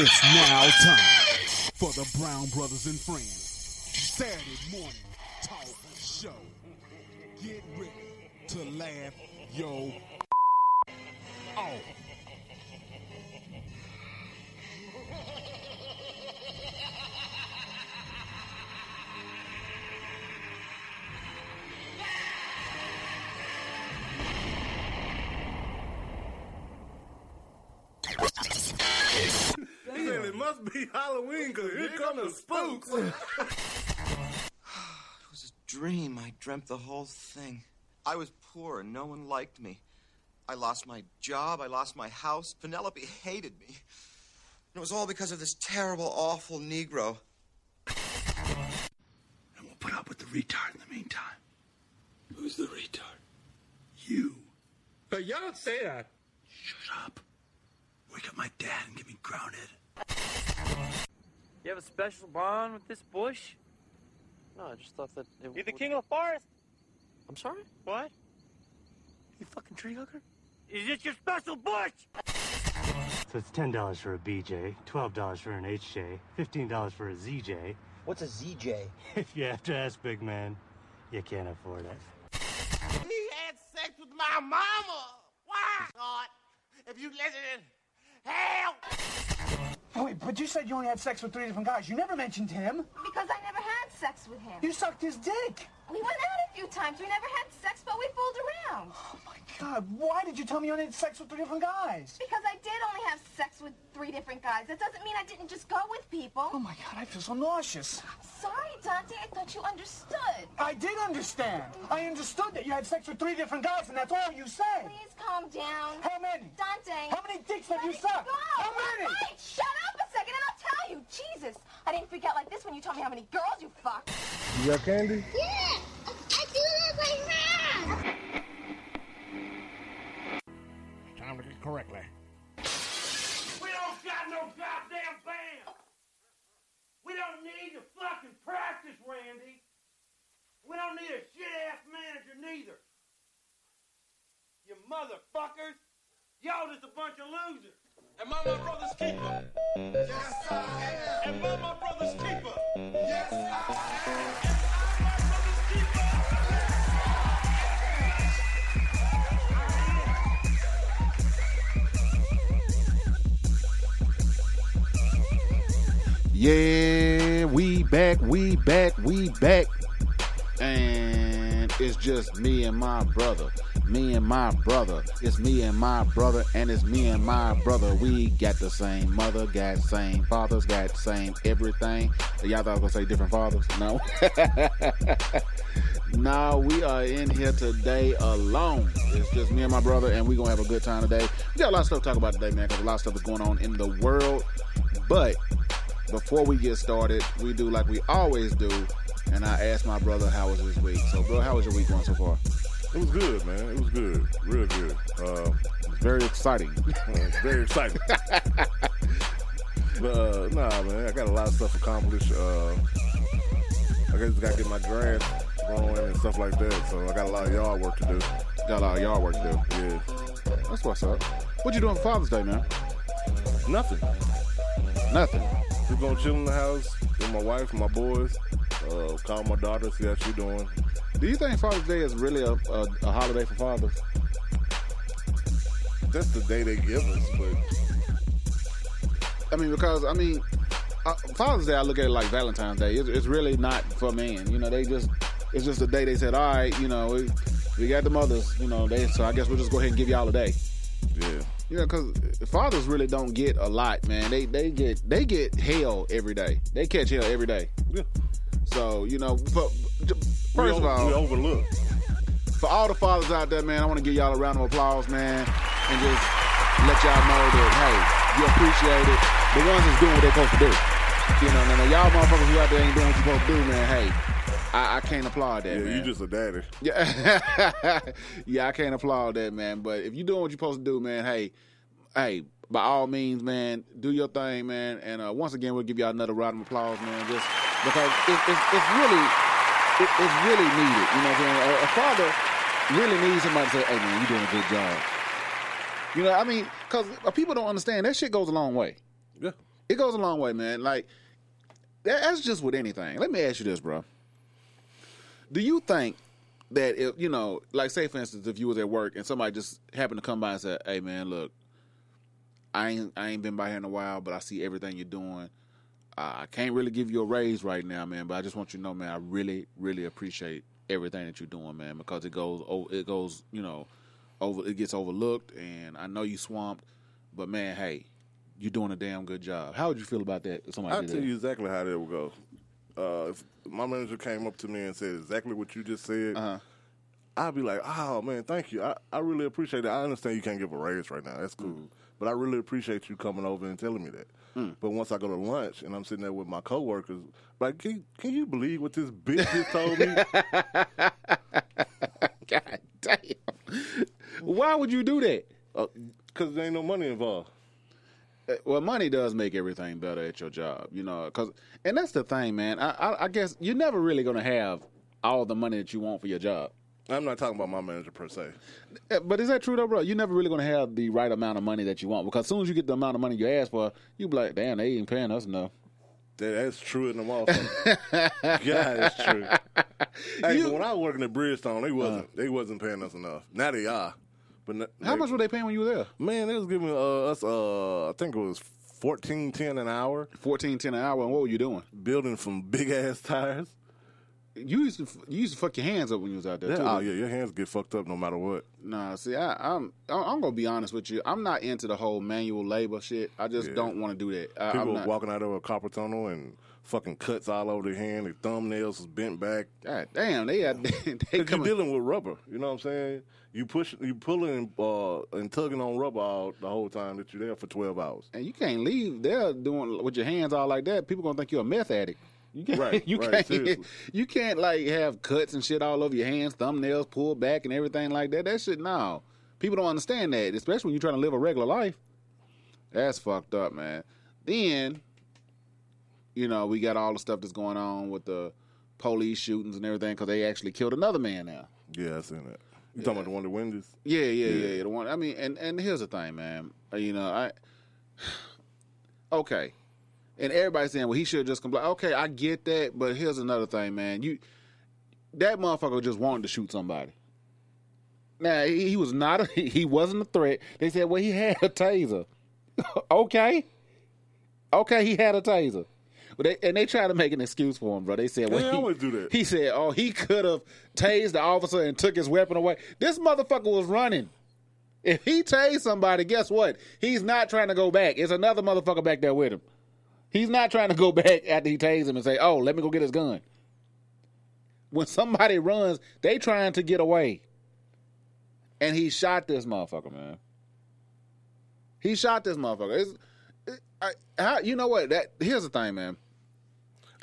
It's now time for the Brown Brothers and Friends Saturday morning talk show. Get ready to laugh yo off. Said it be Halloween because here come the spooks. It was a dream. I dreamt the whole thing. I was poor and no one liked me. I lost my job. I lost my house. Penelope hated me. And it was all because of this terrible, awful Negro. And we'll put up with the retard in the meantime. Who's the retard? You. But y'all don't say that. Shut up. Wake up my dad and get me grounded. You have a special bond with this bush? No, I just thought that it You're the king of the forest? I'm sorry? What? You fucking tree hugger? Is this your special bush? So it's ten dollars for a BJ, twelve dollars for an HJ, fifteen dollars for a ZJ. What's a ZJ? If you have to ask, big man, you can't afford it. He had sex with my mama. Why? God, if you listen, hell. Oh, wait, but you said you only had sex with three different guys. You never mentioned him. Because I never had sex with him. You sucked his dick. We went out a few times. We never had sex, but we fooled around. Oh my God, why did you tell me you only had sex with three different guys? Because I did only have sex with three different guys. That doesn't mean I didn't just go with people. Oh my God, I feel so nauseous. Sorry, Dante. I thought you understood. I did understand. I understood that you had sex with three different guys, and that's all you said. Please calm down. How many? Dante. How many dicks have you sucked? Go. How many? Wait, shut up a second and I'll tell you. Jesus. I didn't freak out like this when you told me how many girls you fucked. You got candy? Yeah. I do this like that. Time to get correctly. We don't got no goddamn band. We don't need to fucking practice, Randy. We don't need a shit ass manager neither. You motherfuckers. Y'all just a bunch of losers. Am I my brother's keeper? Yes, I am. Am I my brother's keeper? Yes, I am. Am I my brother's keeper? Yeah, we back, we back, we back. And it's just me and my brother. Me and my brother. It's me and my brother, and it's me and my brother. We got the same mother, got same fathers, got the same everything. Y'all thought I was gonna say different fathers? No. no, we are in here today alone. It's just me and my brother, and we're gonna have a good time today. We got a lot of stuff to talk about today, man, because a lot of stuff is going on in the world. But before we get started, we do like we always do, and I asked my brother how was his week. So, bro, how was your week going so far? It was good, man. It was good. Real good. Uh, very exciting. it's very exciting. but, uh, nah, man. I got a lot of stuff accomplished. Uh, I just got to get my grass growing and stuff like that. So I got a lot of yard work to do. Got a lot of yard work to do. Yeah. That's what's up. What you doing for Father's Day, man? Nothing. Nothing. Just gonna chill in the house with my wife and my boys. Uh, call my daughter, see how she doing. Do you think Father's Day is really a, a, a holiday for fathers? That's the day they give us, but I mean, because I mean, uh, Father's Day, I look at it like Valentine's Day. It's, it's really not for men. You know, they just it's just a day they said, all right, you know, we, we got the mothers, you know, they so I guess we'll just go ahead and give y'all a day. yeah. Know, because fathers really don't get a lot, man. They they get they get hell every day. They catch hell every day. Yeah. So you know, We, first of all, we all, overlook. for all the fathers out there, man, I want to give y'all a round of applause, man, and just let y'all know that hey, you appreciate it. The ones that's doing what they're supposed to do. You know, now, now y'all motherfuckers who out there ain't doing what you're supposed to do, man. Hey, I, I can't applaud that, Yeah, man. you just a daddy. Yeah, yeah, I can't applaud that, man. But if you're doing what you're supposed to do, man, hey, hey, by all means, man, do your thing, man. And uh, once again, we'll give y'all another round of applause, man, just because it, it's it's really it, it's really needed. You know what I'm saying? A, a father really needs somebody to say, "Hey, man, you're doing a good job." You know, I mean, because people don't understand that shit goes a long way. Yeah. It goes a long way, man. Like that, that's just with anything. Let me ask you this, bro. Do you think that if you know, like, say for instance, if you was at work and somebody just happened to come by and said, "Hey, man, look, I ain't I ain't been by here in a while, but I see everything you're doing. I can't really give you a raise right now, man, but I just want you to know, man, I really really appreciate everything that you're doing, man, because it goes o- it goes, you know, over it gets overlooked, and I know you swamped, but man, hey, you're doing a damn good job. How would you feel about that? Somebody I'll tell that? you exactly how that would go. Uh, if my manager came up to me and said exactly what you just said, Uh-huh. I'd be like, "Oh man, thank you. I, I really appreciate it. I understand you can't give a raise right now. That's cool, Mm. But I really appreciate you coming over and telling me that." But once I go to lunch and I'm sitting there with my coworkers, like, can, can you believe what this bitch just told me? God damn. Why would you do that? Because there ain't no money involved. Uh, Well, money does make everything better at your job, you know. Cause, and that's the thing, man. I, I, I guess you're never really gonna have all the money that you want for your job. I'm not talking about my manager per se. Uh, But is that true though, bro? You're never really gonna have the right amount of money that you want because as soon as you get the amount of money you ask for, you be like, damn, they ain't paying us enough. That, that's true in the motherfucker. God, that's true. Hey, but when I was working at Bridgestone, they wasn't they wasn't paying us enough. Now they are. But n- How they- much were they paying when you were there? Man, they was giving uh, us uh, I think it was fourteen ten an hour. Fourteen ten an hour, and what were you doing? Building from big ass tires. You used to you used to fuck your hands up when you was out there. Yeah, too, oh yeah, your hands get fucked up no matter what. Nah, see, I, I'm I'm I'm gonna be honest with you. I'm not into the whole manual labor shit. I just Yeah. don't want to do that. I, People not, walking out of a copper tunnel and fucking cuts all over their hand. Their thumbnails is bent back. God damn, they had they you're dealing with rubber. You know what I'm saying? You push, you pulling uh, and tugging on rubber all the whole time that you're there for 12 hours. and you can't leave there doing with your hands all like that. People gonna think you're a meth addict. You can't, Right, you right, can't, you can't like have cuts and shit all over your hands, thumbnails pulled back and everything like that. That shit, no. People don't understand that, especially when you're trying to live a regular life. That's fucked up, man. Then, you know, we got all the stuff that's going on with the police shootings and everything because they actually killed another man now. Yeah, I seen that. You talking about the one that Wendy's? Yeah, yeah, yeah, Yeah. yeah. The one. I mean, and and here's the thing, man. You know, I okay, and everybody's saying, well, he should just comply. Okay, I get that, but here's another thing, man. You that motherfucker just wanted to shoot somebody. Now he, he was not. A, he wasn't a threat. They said, well, he had a taser. okay, okay, he had a taser. But they, and they tried to make an excuse for him, bro. They said, well, They he, always do that. he said, "Oh, he could have tased the officer and took his weapon away." This motherfucker was running. If he tased somebody, guess what? He's not trying to go back. It's another motherfucker back there with him. He's not trying to go back after he tased him and say, "Oh, let me go get his gun." When somebody runs, they trying to get away, and he shot this motherfucker, man. He shot this motherfucker. It, I, how, you know what? That here's the thing, man.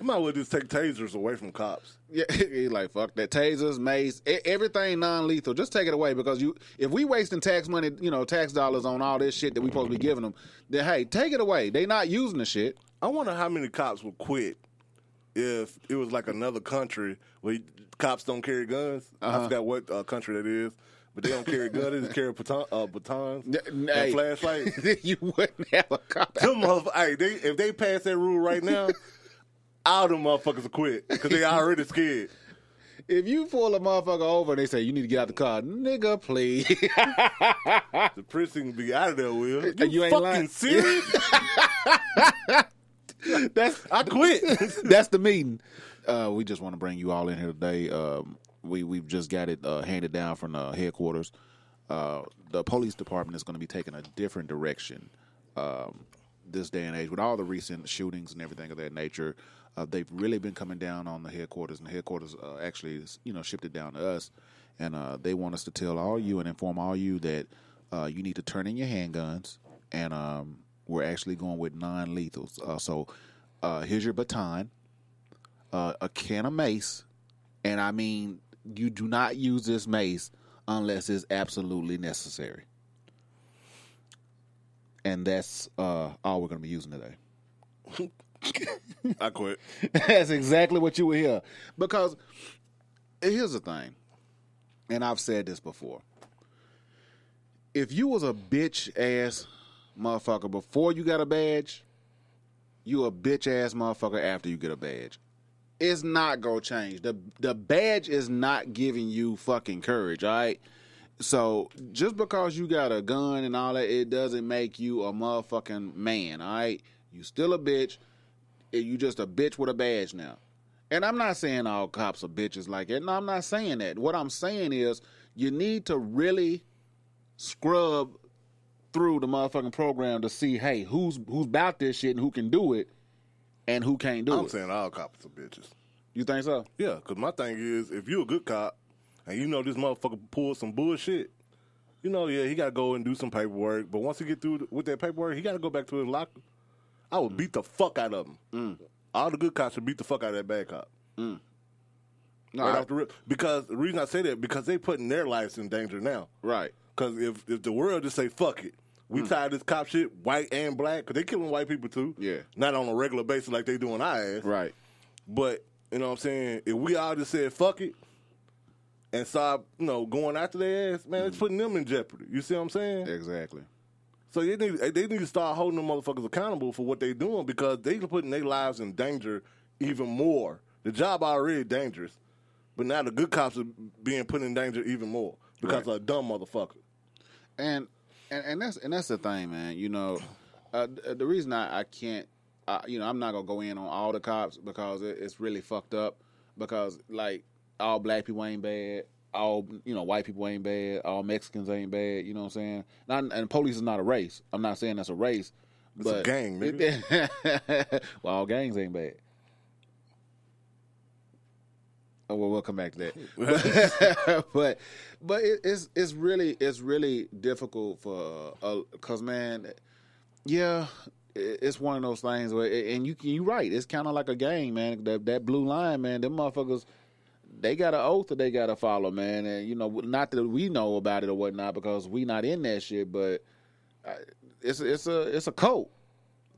You might as well just take tasers away from cops. Yeah, he's like fuck that tasers, mace, everything non-lethal. Just take it away because you, if we wasting tax money, you know, tax dollars on all this shit that we supposed to be giving them, then hey, take it away. They not using the shit. I wonder how many cops would quit if it was like another country where cops don't carry guns. I Uh-huh. forgot what uh, country that is, but they don't carry guns. They just carry baton, uh, batons N- and hey. flashlights. you wouldn't have a cop. Them motherf- hey, they, if they pass that rule right now, all them motherfuckers will quit because they already scared. If you pull a motherfucker over and they say you need to get out the car, nigga, please. The precinct be out of there, Will. You, You ain't fucking lying. serious? That's I quit. that's the meeting. Uh, we just want to bring you all in here today. Um, we we've just got it uh, handed down from the headquarters. Uh, the police department is going to be taking a different direction um, this day and age with all the recent shootings and everything of that nature. Uh, they've really been coming down on the headquarters, and the headquarters uh, actually, is, you know, shipped it down to us, and uh, they want us to tell all you and inform all you that uh, you need to turn in your handguns, and um, we're actually going with non-lethals. Uh, so uh, here's your baton, uh, a can of mace, and I mean you do not use this mace unless it's absolutely necessary. And that's uh, all we're going to be using today. I quit. That's exactly what you will hear. Because here's the thing, and I've said this before. If you was a bitch ass motherfucker before you got a badge, you a bitch ass motherfucker after you get a badge. It's not gonna change. The the badge is not giving you fucking courage, all right? So just because you got a gun and all that, it doesn't make you a motherfucking man, all right? You still a bitch. You just a bitch with a badge now. And I'm not saying all cops are bitches like that. No, I'm not saying that. What I'm saying is you need to really scrub through the motherfucking program to see, hey, who's who's about this shit and who can do it and who can't do it. I'm it. saying all cops are bitches. You think so? Yeah, because my thing is, if you're a good cop and you know this motherfucker pulled some bullshit, you know, yeah, he got to go and do some paperwork. But once he get through with that paperwork, he got to go back to his locker. I would mm. beat the fuck out of him. Mm. All the good cops should beat the fuck out of that bad cop. Mm. No, right I- off the rip. Because the reason I say that because they putting their lives in danger now. right. Because if if the world just say fuck it, we tired of this cop shit, white and black, because they killing white people too. Yeah. Not on a regular basis like they doing our ass. Right. But you know what I'm saying? If we all just said fuck it and stop, you know, going after their ass, man, Mm. it's putting them in jeopardy. You see what I'm saying? Exactly. So they need they need to start holding them motherfuckers accountable for what they're doing because they're putting their lives in danger even more. The job already dangerous, but now the good cops are being put in danger even more because Right. of a dumb motherfucker. and and and that's and that's the thing, man. You know, uh, the reason I, I can't, I, you know, I'm not gonna go in on all the cops because it, it's really fucked up. Because like all black people ain't bad, all you know, white people ain't bad, all Mexicans ain't bad. You know what I'm saying? Not, and police is not a race. I'm not saying that's a race. It's a but gang, well, all gangs ain't bad. Oh, well, we'll come back to that. but but it, it's it's really it's really difficult for a. because man, yeah, it- it's one of those things where and you you right. It's kind of like a game, man. That that blue line, man. Them motherfuckers. They got an oath that they got to follow, man, and you know, not that we know about it or whatnot because we not in that shit, but uh, it's it's a it's a cult.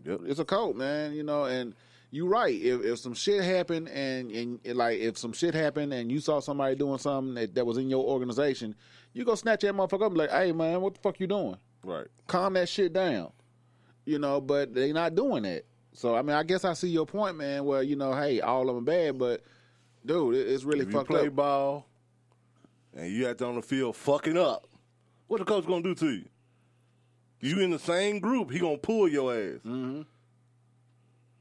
Yep. It's a cult, man. You know, and you right. If if some shit happened and and and, like if some shit happened and you saw somebody doing something that, that was in your organization, you go snatch that motherfucker up and be like, hey man, what the fuck you doing? Right. Calm that shit down. You know, but they not doing that. So I mean, I guess I see your point, man. Where you know, hey, all of them bad, but dude, it- it's really if you fucked play up. ball and you out there on the field fucking up, what the coach gonna do to you? You in the same group, he gonna pull your ass. Mm-hmm.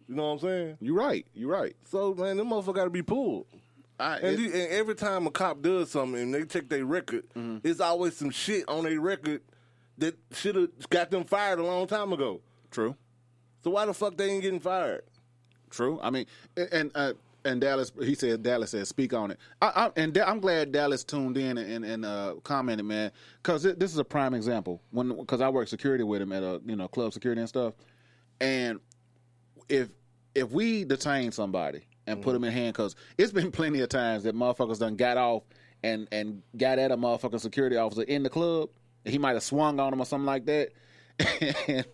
You know what I'm saying? You're right. You're right. So man, them motherfucker gotta be pulled. I, And, you- and every time a cop does something and they check their record, Mm-hmm. it's always some shit on their record that should have got them fired a long time ago. true. So why the fuck they ain't getting fired? True. I mean, and and, uh, and Dallas, he said Dallas said speak on it. I, I, and Da- I'm glad Dallas tuned in and and uh, commented, man, because this is a prime example. When because I work security with him at a you know club security and stuff, and if if we detain somebody and put mm. them in handcuffs, it's been plenty of times that motherfuckers done got off and and got at a motherfucking security officer in the club. He might have swung on him or something like that.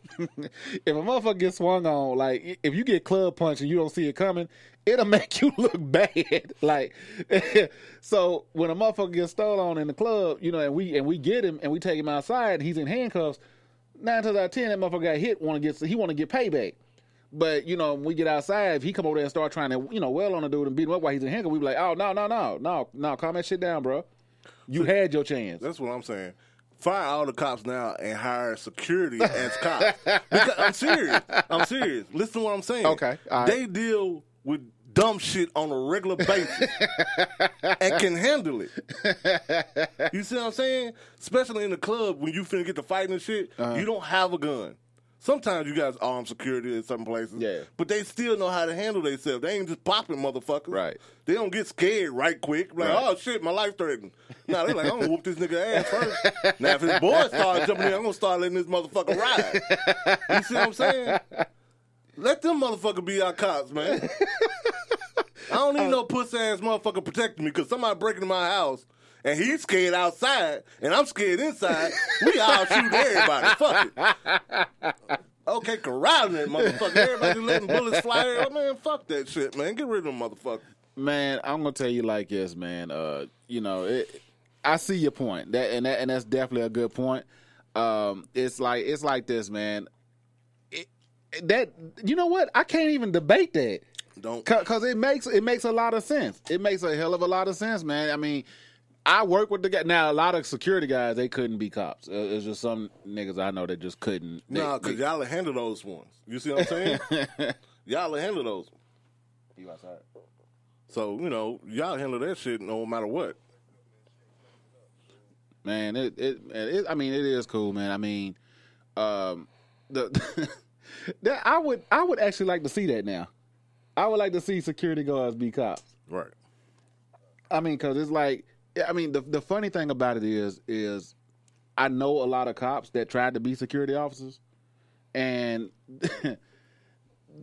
If a motherfucker gets swung on, like if you get club punched and you don't see it coming, it'll make you look bad. like, so when a motherfucker gets stolen on in the club, you know, and we and we get him and we take him outside, and he's in handcuffs. Nine times out of ten, that motherfucker got hit. Want to get he want to get payback. But you know, when we get outside, if he come over there and start trying to, you know, well on the dude and beat him up while he's in handcuffs, we be like, oh no, no, no, no, no, calm that shit down, bro. You had your chance. That's what I'm saying. Fire all the cops now and hire security as cops. Because I'm serious. I'm serious. Listen to what I'm saying. Okay, right. They deal with dumb shit on a regular basis and can handle it. You see what I'm saying? Especially in the club when you finna get to fighting and shit, Uh-huh. you don't have a gun. Sometimes you guys armed security in some places. Yeah. But they still know how to handle themselves. They ain't just popping motherfuckers. Right. They don't get scared right quick. Like, Right. oh shit, my life threatened. No, they're like, I'm gonna whoop this nigga ass first. now if his boy start jumping in, I'm gonna start letting this motherfucker ride. You see what I'm saying? Let them motherfucker be our cops, man. I don't need no pussy ass motherfucker protecting me because somebody breaking in my house and he's scared outside and I'm scared inside. We all shoot everybody. Fuck it. Okay, corralling that motherfucker. Everybody letting bullets fly. Oh, man, fuck that shit, man. Get rid of them motherfucker. Man, I'm gonna tell you like this, man. Uh, you know, it, I see your point. That and that and that's definitely a good point. Um, it's like it's like this, man. It, that you know what? I can't even debate that. Don't because it makes it makes a lot of sense. It makes a hell of a lot of sense, man. I mean, I work with the guy now. A lot of security guys they couldn't be cops. Uh, It's just some niggas I know that just couldn't. They- Nah, because y'all handle those ones. You see what I'm saying? y'all handle those. You outside? So you know, y'all handle that shit no matter what. man it, it it i mean it is cool man i mean um the that i would i would actually like to see that now i would like to see security guards be cops Right. i mean because it's like i mean the, the funny thing about it is is i know a lot of cops that tried to be security officers and